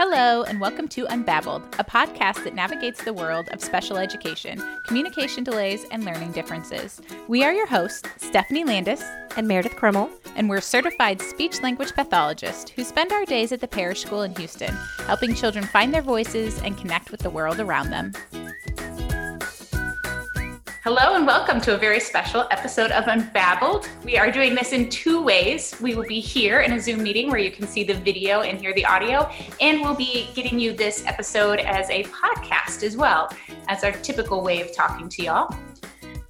Hello, and welcome to Unbabbled, a podcast that navigates the world of special education, communication delays, and learning differences. We are your hosts, Stephanie Landis and Meredith Krimmel, and we're certified speech language pathologists who spend our days at the parish school in Houston, helping children find their voices and connect with the world around them. Hello and welcome to a very special episode of Unbabbled. We are doing this in two ways. We will be here in a Zoom meeting where you can see the video and hear the audio, and we'll be getting you this episode as a podcast as well, as our typical way of talking to y'all.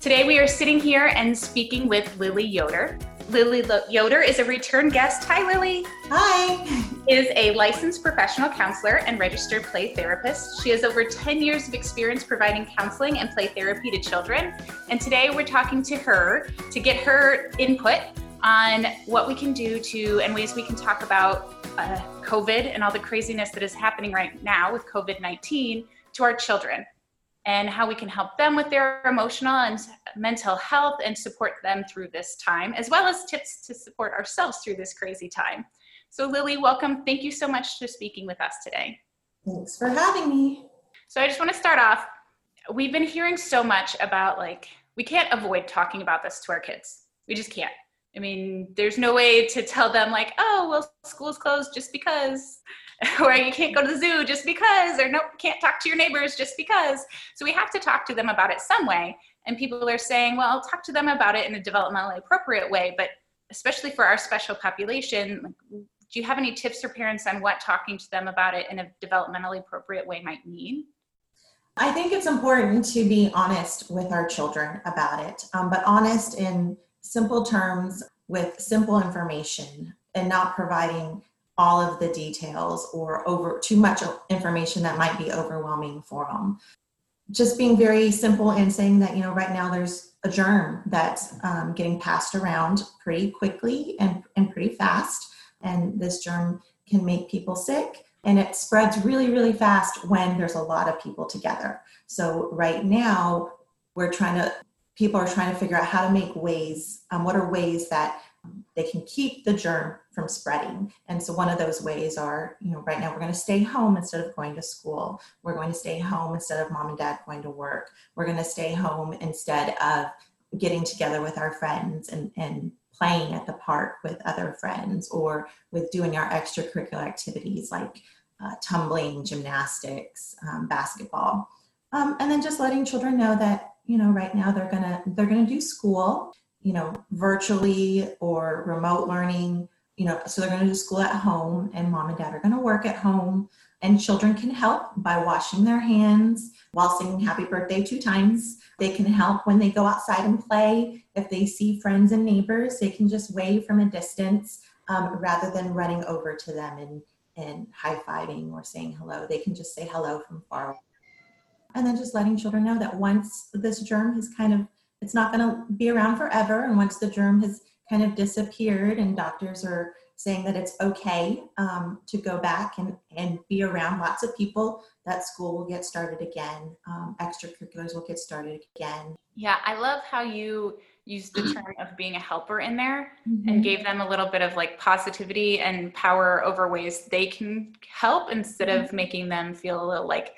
Today we are sitting here and speaking with Lily Yoder. Lily Yoder is a return guest. Hi, Lily. Hi. Is a licensed professional counselor and registered play therapist. She has over 10 years of experience providing counseling and play therapy to children. And today we're talking to her to get her input on what we can do to and ways we can talk about uh, COVID and all the craziness that is happening right now with COVID 19 to our children and how we can help them with their emotional and mental health and support them through this time, as well as tips to support ourselves through this crazy time. So, Lily, welcome. Thank you so much for speaking with us today. Thanks for having me. So, I just want to start off. We've been hearing so much about like, we can't avoid talking about this to our kids. We just can't. I mean, there's no way to tell them, like, oh, well, school's closed just because. or you can't go to the zoo just because, or nope, can't talk to your neighbors just because. So we have to talk to them about it some way. And people are saying, well, talk to them about it in a developmentally appropriate way. But especially for our special population, do you have any tips for parents on what talking to them about it in a developmentally appropriate way might mean? I think it's important to be honest with our children about it, um, but honest in simple terms with simple information and not providing all of the details or over too much information that might be overwhelming for them. Just being very simple and saying that, you know, right now there's a germ that's um, getting passed around pretty quickly and, and pretty fast. And this germ can make people sick and it spreads really, really fast when there's a lot of people together. So, right now, we're trying to, people are trying to figure out how to make ways, um, what are ways that they can keep the germ from spreading. And so one of those ways are, you know, right now we're going to stay home instead of going to school. We're going to stay home instead of mom and dad going to work. We're going to stay home instead of getting together with our friends and, and playing at the park with other friends or with doing our extracurricular activities like uh, tumbling, gymnastics, um, basketball. Um, and then just letting children know that, you know, right now they're gonna they're gonna do school you know, virtually or remote learning, you know, so they're going to do school at home and mom and dad are going to work at home and children can help by washing their hands while singing happy birthday two times. They can help when they go outside and play. If they see friends and neighbors, they can just wave from a distance um, rather than running over to them and, and high fiving or saying hello. They can just say hello from far away. And then just letting children know that once this germ has kind of it's not going to be around forever. And once the germ has kind of disappeared, and doctors are saying that it's okay um, to go back and, and be around lots of people, that school will get started again. Um, extracurriculars will get started again. Yeah, I love how you used the term of being a helper in there mm-hmm. and gave them a little bit of like positivity and power over ways they can help instead of mm-hmm. making them feel a little like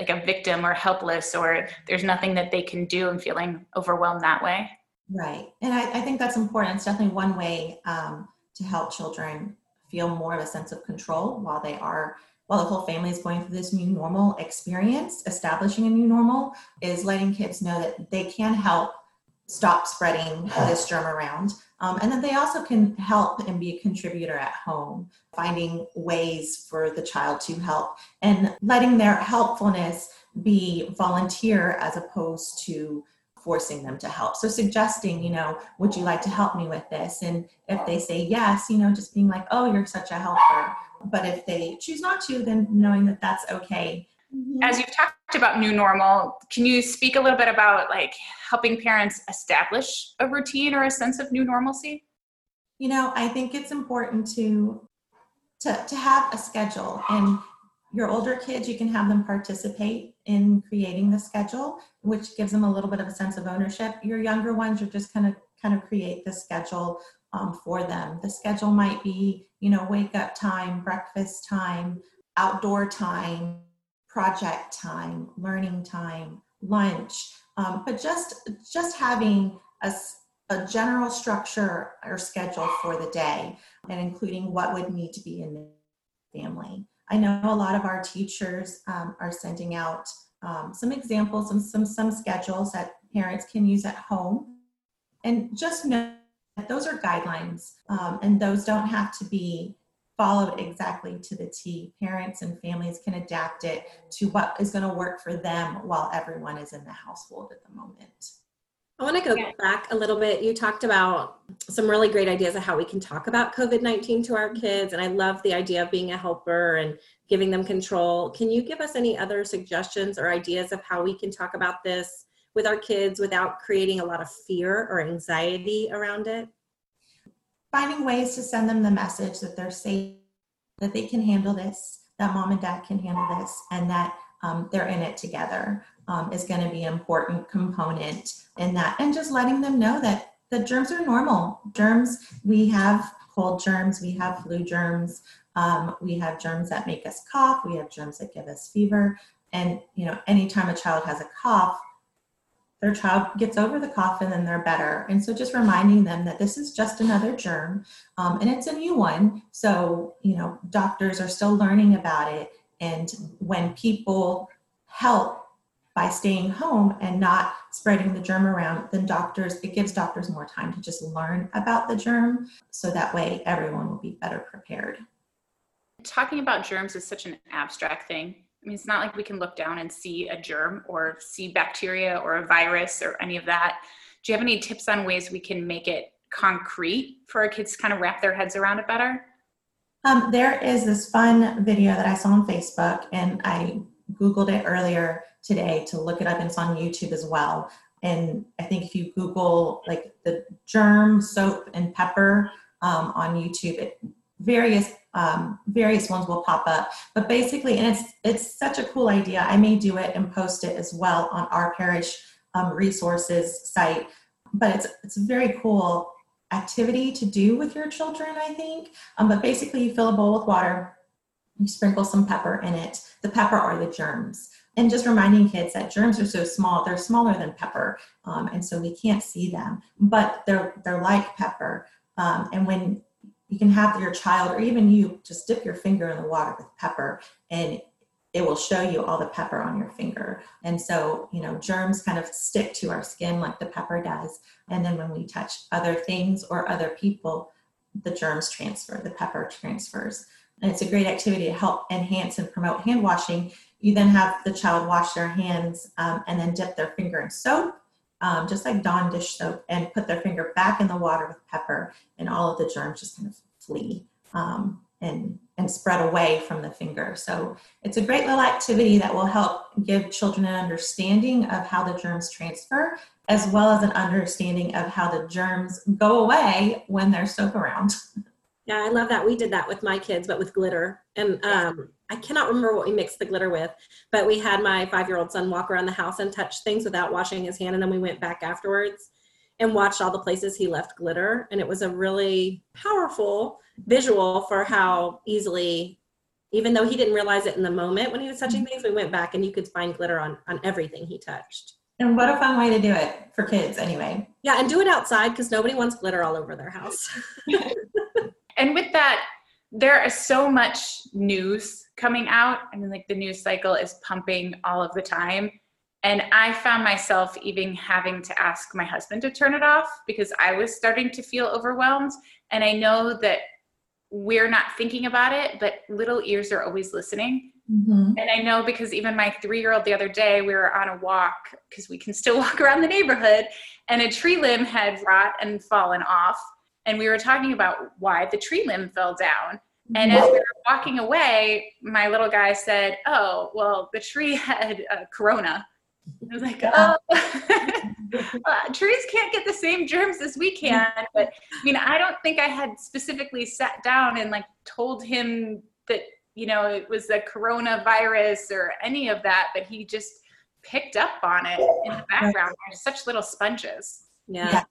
like a victim or helpless or there's nothing that they can do and feeling overwhelmed that way right. And i, I think that's important. It's definitely one way um, to help children feel more of a sense of control while they are while the whole family is going through this new normal experience establishing a new normal is letting kids know that they can help stop spreading this germ around. Um, and then they also can help and be a contributor at home, finding ways for the child to help and letting their helpfulness be volunteer as opposed to forcing them to help. So suggesting, you know, would you like to help me with this? And if they say yes, you know, just being like, oh, you're such a helper. But if they choose not to, then knowing that that's okay Mm-hmm. As you've talked about new normal, can you speak a little bit about like helping parents establish a routine or a sense of new normalcy? You know, I think it's important to to to have a schedule and your older kids you can have them participate in creating the schedule which gives them a little bit of a sense of ownership. Your younger ones are just kind of kind of create the schedule um, for them. The schedule might be you know wake up time breakfast time outdoor time, project time, learning time, lunch, um, but just just having a, a general structure or schedule for the day and including what would need to be in the family. I know a lot of our teachers um, are sending out um, some examples and some, some schedules that parents can use at home. And just know that those are guidelines um, and those don't have to be followed exactly to the T. Parents and families can adapt it to what is going to work for them while everyone is in the household at the moment. I want to go yeah. back a little bit. You talked about some really great ideas of how we can talk about COVID 19 to our kids. And I love the idea of being a helper and giving them control. Can you give us any other suggestions or ideas of how we can talk about this with our kids without creating a lot of fear or anxiety around it? Finding ways to send them the message that they're safe, that they can handle this, that mom and dad can handle this, and that um, they're in it together um, is going to be an important component in that. And just letting them know that the germs are normal. Germs, we have cold germs, we have flu germs, um, we have germs that make us cough, we have germs that give us fever. And, you know, anytime a child has a cough, their child gets over the cough and then they're better. And so just reminding them that this is just another germ um, and it's a new one. So, you know, doctors are still learning about it. And when people help by staying home and not spreading the germ around, then doctors, it gives doctors more time to just learn about the germ. So that way everyone will be better prepared. Talking about germs is such an abstract thing. I mean, it's not like we can look down and see a germ or see bacteria or a virus or any of that. Do you have any tips on ways we can make it concrete for our kids to kind of wrap their heads around it better? Um, there is this fun video that I saw on Facebook, and I Googled it earlier today to look it up, and it's on YouTube as well. And I think if you Google like the germ, soap, and pepper um, on YouTube, it, various um, various ones will pop up. But basically, and it's it's such a cool idea. I may do it and post it as well on our parish um, resources site. But it's it's a very cool activity to do with your children, I think. Um, but basically, you fill a bowl with water, you sprinkle some pepper in it. The pepper are the germs. And just reminding kids that germs are so small, they're smaller than pepper. Um, and so we can't see them, but they're, they're like pepper. Um, and when you can have your child or even you just dip your finger in the water with pepper and it will show you all the pepper on your finger. And so, you know, germs kind of stick to our skin like the pepper does. And then when we touch other things or other people, the germs transfer, the pepper transfers. And it's a great activity to help enhance and promote hand washing. You then have the child wash their hands um, and then dip their finger in soap, um, just like Dawn dish soap, and put their finger back in the water with pepper, and all of the germs just kind of flee um, and and spread away from the finger. So it's a great little activity that will help give children an understanding of how the germs transfer, as well as an understanding of how the germs go away when there's soap around. Yeah, I love that. We did that with my kids, but with glitter. And um, I cannot remember what we mixed the glitter with, but we had my five year old son walk around the house and touch things without washing his hand. And then we went back afterwards and watched all the places he left glitter. And it was a really powerful visual for how easily, even though he didn't realize it in the moment when he was touching mm-hmm. things, we went back and you could find glitter on, on everything he touched. And what a fun way to do it for kids, anyway. Yeah, and do it outside because nobody wants glitter all over their house. and with that, there is so much news coming out. I mean, like the news cycle is pumping all of the time. And I found myself even having to ask my husband to turn it off because I was starting to feel overwhelmed. And I know that we're not thinking about it, but little ears are always listening. Mm-hmm. And I know because even my three year old the other day, we were on a walk because we can still walk around the neighborhood, and a tree limb had rot and fallen off and we were talking about why the tree limb fell down. And as we were walking away, my little guy said, "Oh, well, the tree had a corona." I was like, "Oh, uh, trees can't get the same germs as we can." But I mean, I don't think I had specifically sat down and like told him that you know it was a coronavirus or any of that, but he just picked up on it in the background. They're such little sponges. Yeah. yeah.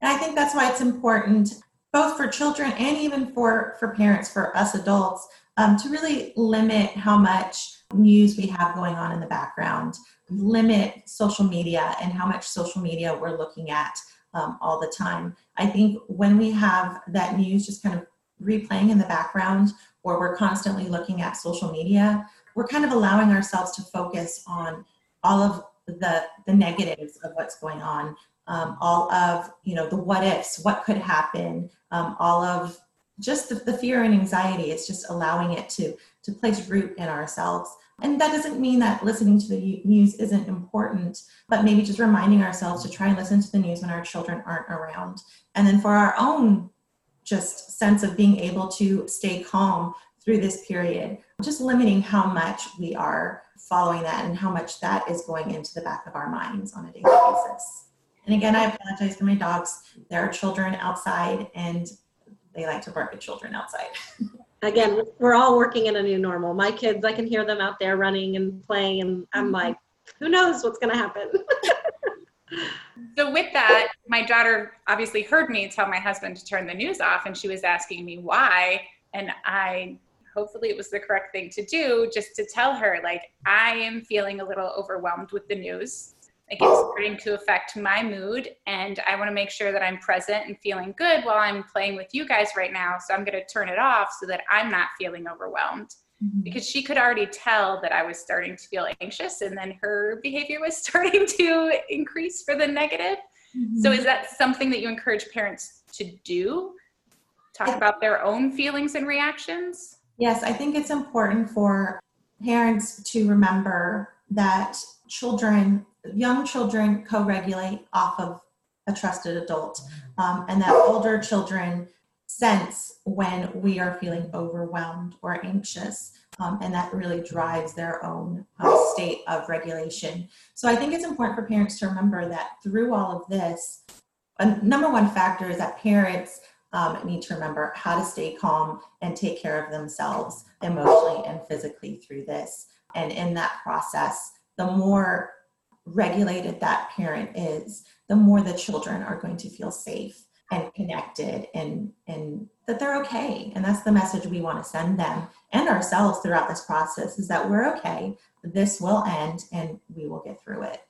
And I think that's why it's important, both for children and even for, for parents, for us adults, um, to really limit how much news we have going on in the background, limit social media and how much social media we're looking at um, all the time. I think when we have that news just kind of replaying in the background, or we're constantly looking at social media, we're kind of allowing ourselves to focus on all of the the negatives of what's going on, um, all of you know the what ifs, what could happen, um, all of just the, the fear and anxiety. It's just allowing it to to place root in ourselves. And that doesn't mean that listening to the news isn't important, but maybe just reminding ourselves to try and listen to the news when our children aren't around. And then for our own just sense of being able to stay calm through this period, just limiting how much we are following that and how much that is going into the back of our minds on a daily basis. And again, I apologize for my dogs. There are children outside and they like to bark at children outside. again, we're all working in a new normal. My kids, I can hear them out there running and playing, and I'm mm-hmm. like, who knows what's going to happen? so, with that, my daughter obviously heard me tell my husband to turn the news off, and she was asking me why. And I hopefully it was the correct thing to do just to tell her, like, I am feeling a little overwhelmed with the news. Like it's starting to affect my mood, and I want to make sure that I'm present and feeling good while I'm playing with you guys right now. So I'm going to turn it off so that I'm not feeling overwhelmed. Mm-hmm. Because she could already tell that I was starting to feel anxious, and then her behavior was starting to increase for the negative. Mm-hmm. So, is that something that you encourage parents to do? Talk about their own feelings and reactions? Yes, I think it's important for parents to remember that children young children co-regulate off of a trusted adult. Um, and that older children sense when we are feeling overwhelmed or anxious um, and that really drives their own uh, state of regulation. So i think it's important for parents to remember that through all of this a number one factor is that parents um, need to remember how to stay calm and take care of themselves emotionally and physically through this. And in that process the more regulated that parent is, the more the children are going to feel safe and connected and and that they're okay. And that's the message we want to send them and ourselves throughout this process is that we're okay. This will end and we will get through it.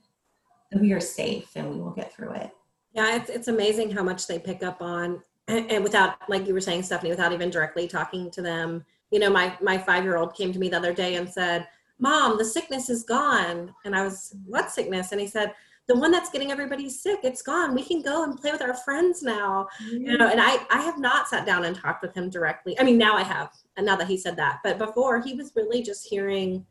We are safe and we will get through it. Yeah, it's it's amazing how much they pick up on and, and without like you were saying, Stephanie, without even directly talking to them. You know, my my five year old came to me the other day and said, mom the sickness is gone. And i was what sickness? And he said the one that's getting everybody sick it's gone. We can go and play with our friends now. Mm-hmm. you know and i i have not sat down and talked with him directly. I mean now i have and now that he said that. But before he was really just hearing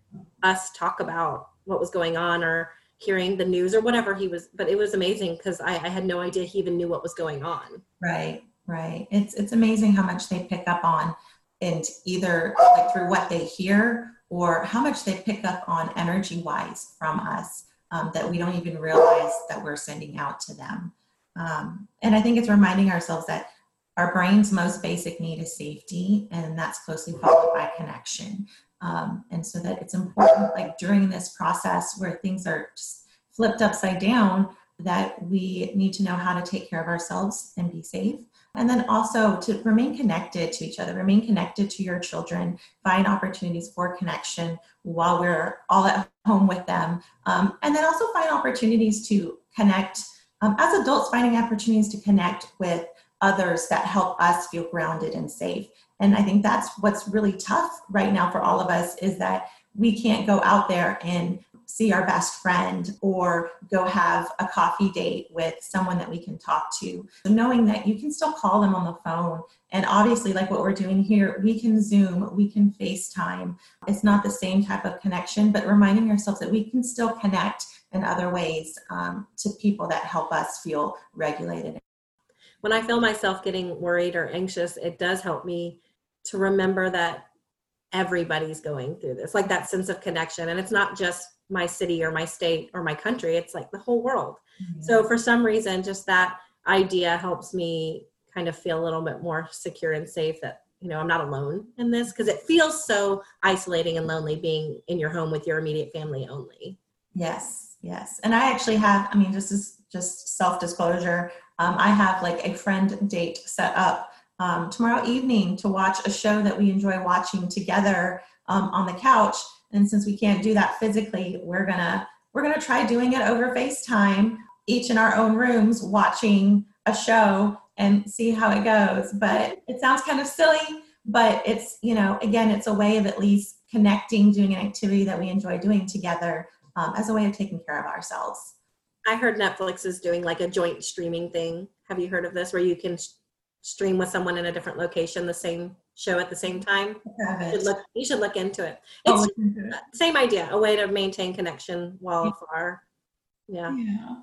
us talk about what was going on or hearing the news or whatever he was but it was amazing because I, I had no idea he even knew what was going on. Right right. It's it's amazing how much they pick up on and either like through what they hear or how much they pick up on energy wise from us um, that we don't even realize that we're sending out to them. Um, and I think it's reminding ourselves that our brain's most basic need is safety, and that's closely followed by connection. Um, and so that it's important, like during this process where things are flipped upside down, that we need to know how to take care of ourselves and be safe and then also to remain connected to each other, remain connected to your children, find opportunities for connection while we're all at home with them. Um, and then also find opportunities to connect, um, as adults, finding opportunities to connect with others that help us feel grounded and safe. And I think that's what's really tough right now for all of us is that we can't go out there and see our best friend or go have a coffee date with someone that we can talk to. So knowing that you can still call them on the phone. And obviously, like what we're doing here, we can Zoom, we can FaceTime. It's not the same type of connection, but reminding ourselves that we can still connect in other ways um, to people that help us feel regulated. When I feel myself getting worried or anxious, it does help me to remember that everybody's going through this, like that sense of connection. And it's not just my city or my state or my country it's like the whole world mm-hmm. so for some reason just that idea helps me kind of feel a little bit more secure and safe that you know i'm not alone in this because it feels so isolating and lonely being in your home with your immediate family only yes yes and i actually have i mean this is just self disclosure um, i have like a friend date set up um, tomorrow evening to watch a show that we enjoy watching together um, on the couch. And since we can't do that physically, we're gonna we're gonna try doing it over FaceTime, each in our own rooms, watching a show and see how it goes. But it sounds kind of silly, but it's you know again, it's a way of at least connecting, doing an activity that we enjoy doing together um, as a way of taking care of ourselves. I heard Netflix is doing like a joint streaming thing. Have you heard of this where you can stream with someone in a different location the same show at the same time? You should look, you should look into it. It's look into it. same idea, a way to maintain connection while far. Yeah. Yeah.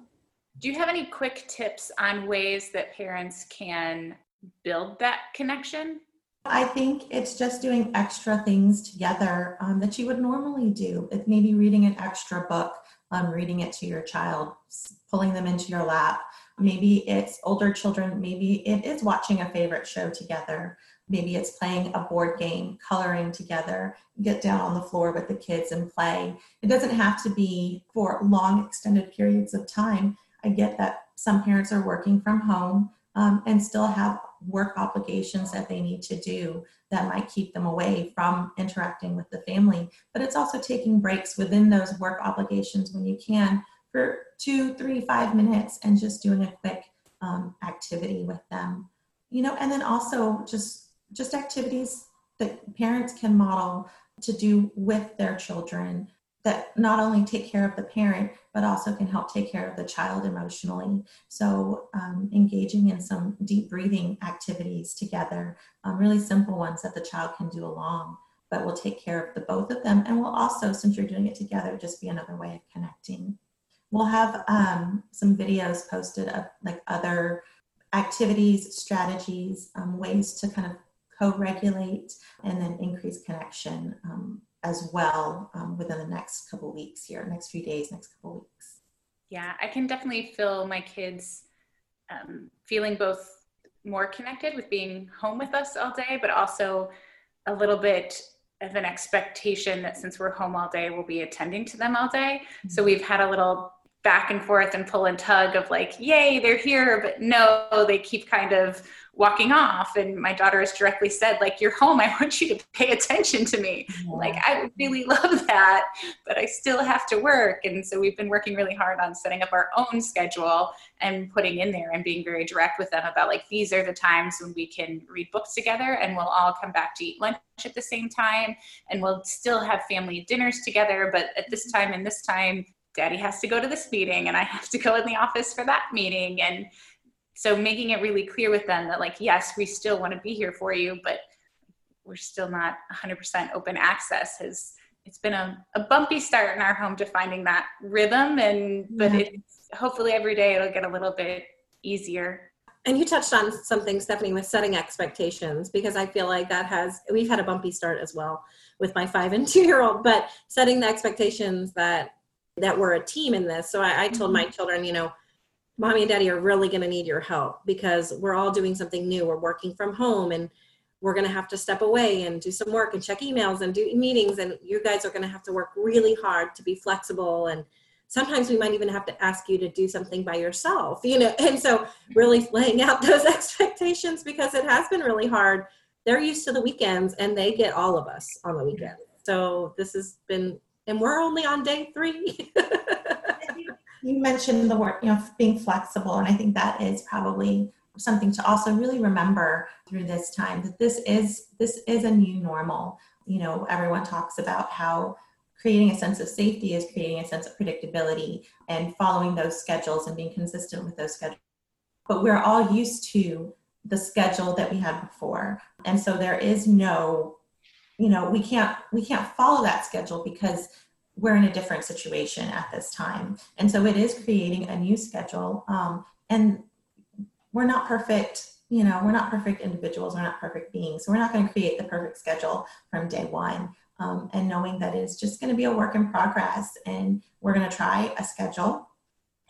Do you have any quick tips on ways that parents can build that connection? I think it's just doing extra things together um, that you would normally do. It maybe reading an extra book, um, reading it to your child, pulling them into your lap. Maybe it's older children. Maybe it is watching a favorite show together. Maybe it's playing a board game, coloring together, get down on the floor with the kids and play. It doesn't have to be for long, extended periods of time. I get that some parents are working from home um, and still have work obligations that they need to do that might keep them away from interacting with the family. But it's also taking breaks within those work obligations when you can for two, three, five minutes and just doing a quick um, activity with them. You know, and then also just just activities that parents can model to do with their children that not only take care of the parent but also can help take care of the child emotionally. So um, engaging in some deep breathing activities together um, really simple ones that the child can do along but will take care of the both of them. And will also since you're doing it together just be another way of connecting. We'll have um, some videos posted of like other activities strategies um, ways to kind of co-regulate and then increase connection um, as well um, within the next couple weeks here next few days next couple weeks Yeah, I can definitely feel my kids um, feeling both more connected with being home with us all day, but also a little bit of an expectation that since we're home all day, we'll be attending to them all day. So we've had a little back and forth and pull and tug of like, yay, they're here, but no, they keep kind of walking off. And my daughter has directly said, like, you're home. I want you to pay attention to me. Like, I really love that, but I still have to work. And so we've been working really hard on setting up our own schedule and putting in there and being very direct with them about like, these are the times when we can read books together and we'll all come back to eat lunch at the same time. And we'll still have family dinners together. But at this time and this time, daddy has to go to this meeting and I have to go in the office for that meeting. And so making it really clear with them that like, yes, we still want to be here for you, but we're still not 100% open access has it's been a, a bumpy start in our home to finding that rhythm and but Yeah. it's hopefully every day it'll get a little bit easier And you touched on something, Stephanie, with setting expectations, because I feel like that has, we've had a bumpy start as well with my five and two year old, but setting the expectations that, that we're a team in this. So I, I told my mm-hmm. children, you know, mommy and daddy are really going to need your help because we're all doing something new. We're working from home and we're going to have to step away and do some work and check emails and do meetings. And you guys are going to have to work really hard to be flexible. And sometimes we might even have to ask you to do something by yourself, you know? And so really laying out those expectations because it has been really hard. They're used to the weekends and they get all of us on the weekend. So this has been, and we're only on day three. you mentioned the word you know being flexible and i think that is probably something to also really remember through this time that this is this is a new normal. You know everyone talks about how creating a sense of safety is creating a sense of predictability and following those schedules and being consistent with those schedules. But we're all used to the schedule that we had before. And so there is no you know we can't we can't follow that schedule because we're in a different situation at this time. And so it is creating a new schedule um, and we're not perfect you know we're not perfect individuals we're not perfect beings. So we're not going to create the perfect schedule from day one um, and knowing that it's just going to be a work in progress and we're going to try a schedule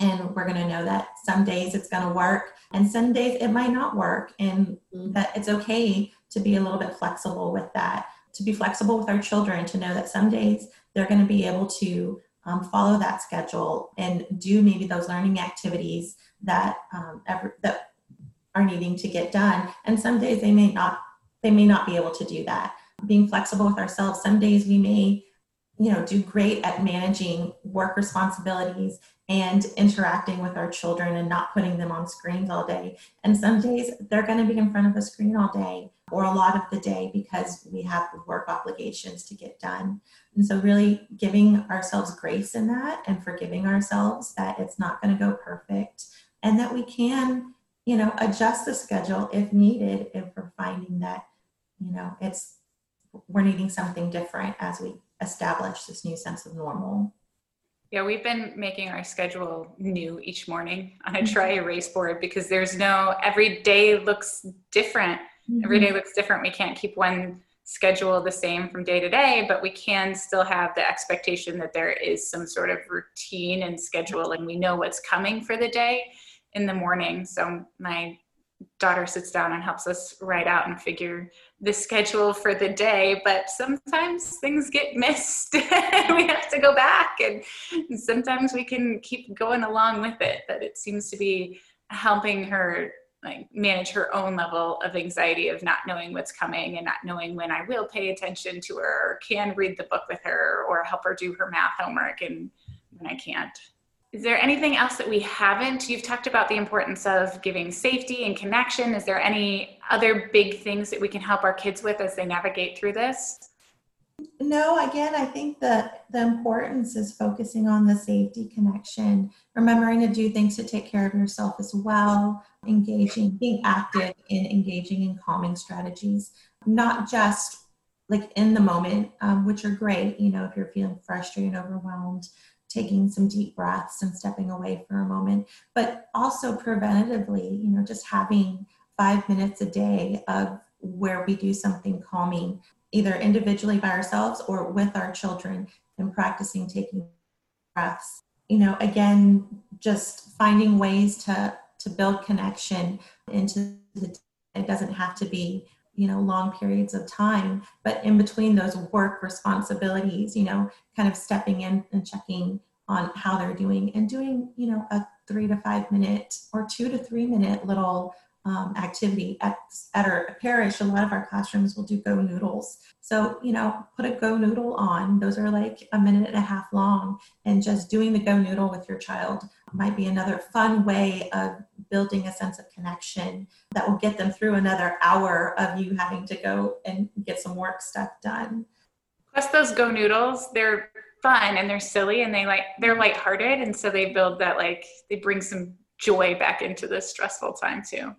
and we're going to know that some days it's going to work and some days it might not work and that it's okay to be a little bit flexible with that to be flexible with our children to know that some days they're going to be able to um, follow that schedule and do maybe those learning activities that um, ever, that are needing to get done. And some days they may not they may not be able to do that. Being flexible with ourselves, some days we may you know do great at managing work responsibilities and interacting with our children and not putting them on screens all day. And some days they're going to be in front of a screen all day or a lot of the day because we have work obligations to get done. And so really giving ourselves grace in that and forgiving ourselves that it's not going to go perfect and that we can you know adjust the schedule if needed if we're finding that you know it's we're needing something different as we establish this new sense of normal. Yeah, we've been making our schedule new each morning on a mm-hmm. erase board because there's no, every day looks different. Mm-hmm. Every day looks different. We can't keep one schedule the same from day to day, but we can still have the expectation that there is some sort of routine and schedule and we know what's coming for the day in the morning. So my daughter sits down and helps us write out and figure the schedule for the day but sometimes things get missed we have to go back and, and sometimes we can keep going along with it but it seems to be helping her like manage her own level of anxiety of not knowing what's coming and not knowing when I will pay attention to her or can read the book with her or help her do her math homework and when I can't. Is there anything else that we haven't? You've talked about the importance of giving safety and connection. Is there any other big things that we can help our kids with as they navigate through this? No, again, I think that the importance is focusing on the safety connection, remembering to do things to take care of yourself as well, engaging, being active in engaging in calming strategies, not just like in the moment, um, which are great, you know, if you're feeling frustrated overwhelmed, taking some deep breaths and stepping away for a moment, but also preventatively, you know, just having five minutes a day of where we do something calming, either individually by ourselves or with our children, and practicing taking breaths. You know, again, just finding ways to to build connection into the. It doesn't have to be you know long periods of time. But in between those work responsibilities you know kind of stepping in and checking on how they're doing and doing you know a three to five minute or two to three minute little um, activity at, at our parish a lot of our classrooms will do go noodles so you know put a go noodle on those are like a minute and a half long and just doing the go noodle with your child might be another fun way of building a sense of connection that will get them through another hour of you having to go and get some work stuff done. Plus those go noodles they're fun and they're silly and they like they're lighthearted and so they build that like they bring some joy back into this stressful time too.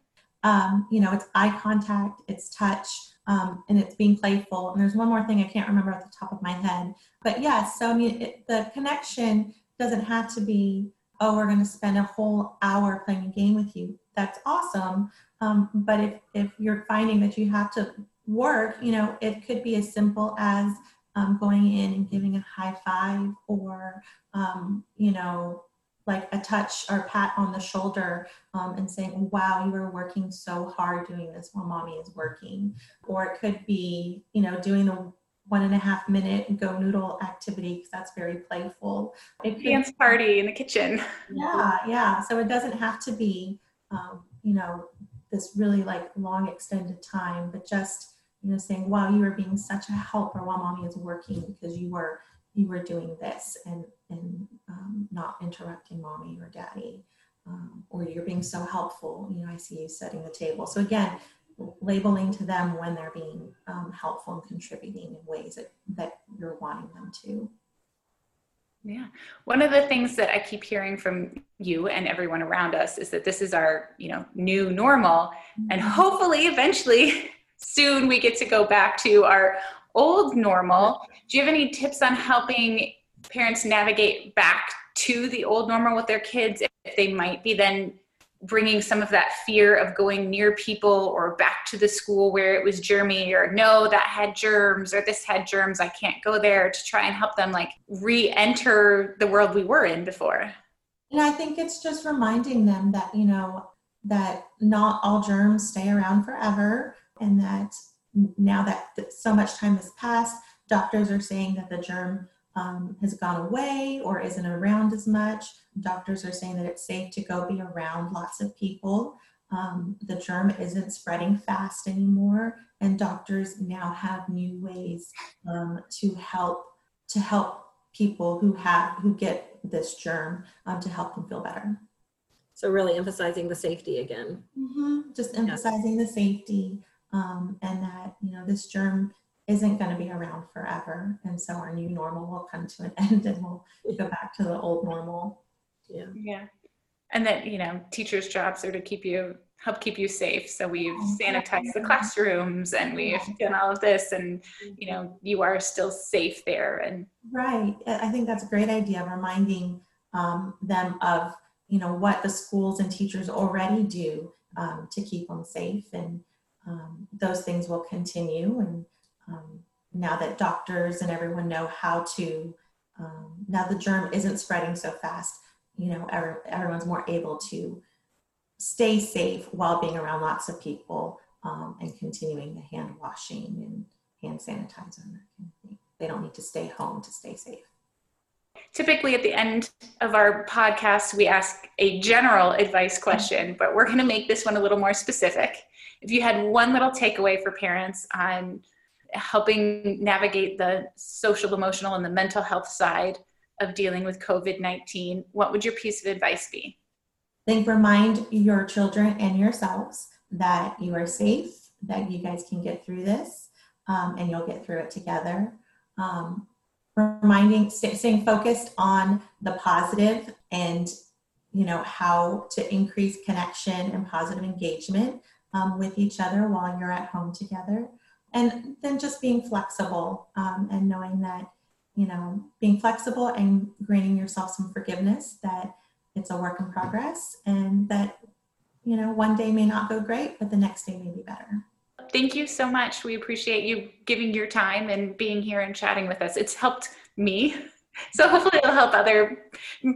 Um, you know, it's eye contact, it's touch, um, and it's being playful. And there's one more thing I can't remember off the top of my head, but yes. Yeah, so I mean, it, the connection doesn't have to be oh, we're going to spend a whole hour playing a game with you. That's awesome. Um, but if, if you're finding that you have to work, you know, it could be as simple as um, going in and giving a high five or, um, you know, like a touch or pat on the shoulder um, and saying, wow, you are working so hard doing this while mommy is working. Or it could be, you know, doing the one and a half minute go noodle activity because that's very playful. It Dance party in the kitchen. Yeah, yeah. So it doesn't have to be, um, you know, this really like long extended time, but just you know saying, "Wow, you are being such a helper while mommy is working because you were you were doing this and and um, not interrupting mommy or daddy." Um, or you're being so helpful. You know, I see you setting the table. So again, labeling to them when they're being um, helpful and contributing in ways that, that you're wanting them to. Yeah. One of the things that I keep hearing from you and everyone around us is that this is our, you know, new normal and mm-hmm. hopefully eventually soon we get to go back to our old normal. Do you have any tips on helping parents navigate back to the old normal with their kids if they might be then bringing some of that fear of going near people or back to the school where it was germy or no that had germs or this had germs. I can't go there to try and help them like re-enter the world we were in before? And i think it's just reminding them that you know that not all germs stay around forever and that now that so much time has passed doctors are saying that the germ um, has gone away or isn't around as much. Doctors are saying that it's safe to go be around lots of people. um, the germ isn't spreading fast anymore, and doctors now have new ways um, to help to help people who have who get this germ um, to help them feel better. So really emphasizing the safety again. Mm-hmm. Just emphasizing the safety um, and that you know this germ isn't going to be around forever, and so our new normal will come to an end, and we'll go back to the old normal. Yeah. Yeah. And that, you know, teachers' jobs are to keep you help keep you safe. So we've Oh, sanitized the classrooms and we've done all of this and you know, you are still safe there and Right. I I think that's a great idea, reminding um, them of, you know, what the schools and teachers already do um, to keep them safe. And um, those things will continue. And um, now that doctors and everyone know how to, um, now the germ isn't spreading so fast, you know, every, everyone's more able to stay safe while being around lots of people um, and continuing the hand washing and hand sanitizer and that kind of thing. They don't need to stay home to stay safe. typically at the end of our podcast we ask a general advice question, but we're going to make this one a little more specific. If you had one little takeaway for parents on helping navigate the social, emotional, and the mental health side of dealing with COVID 19, what would your piece of advice be? think remind your children and yourselves that you are safe that you guys can get through this um, and you'll get through it together um, reminding stay, staying focused on the positive and you know how to increase connection and positive engagement um, with each other while you're at home together and then just being flexible um, and knowing that you know being flexible and granting yourself some forgiveness that it's a work in progress and that you know one day may not go great but the next day may be better Thank you so much. We appreciate you giving your time and being here and chatting with us. It's helped me. So hopefully it'll help other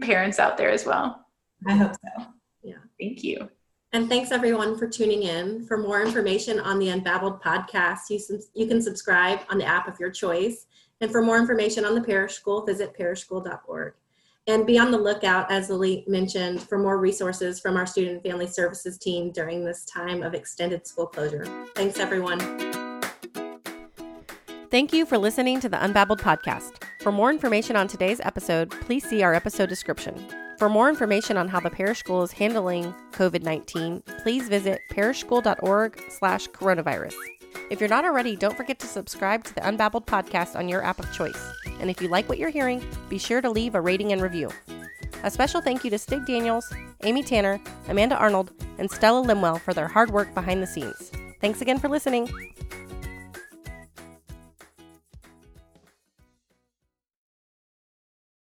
parents out there as well. i hope so Yeah. Thank you. And thanks everyone for tuning in. For more information on the Unbabbled podcast, you, you can subscribe on the app of your choice. And for more information on the Parish School, visit parishschool.org. And be on the lookout, as Lily mentioned, for more resources from our Student Family Services team during this time of extended school closure. Thanks, everyone. Thank you for listening to the Unbabbled podcast. For more information on today's episode, please see our episode description. For more information on how the parish school is handling COVID-19, please visit parishschool.org slash coronavirus. If you're not already, don't forget to subscribe to the Unbabbled podcast on your app of choice. And if you like what you're hearing, be sure to leave a rating and review. A special thank you to Stig Daniels, Amy Tanner, Amanda Arnold, and Stella Limwell for their hard work behind the scenes. Thanks again for listening.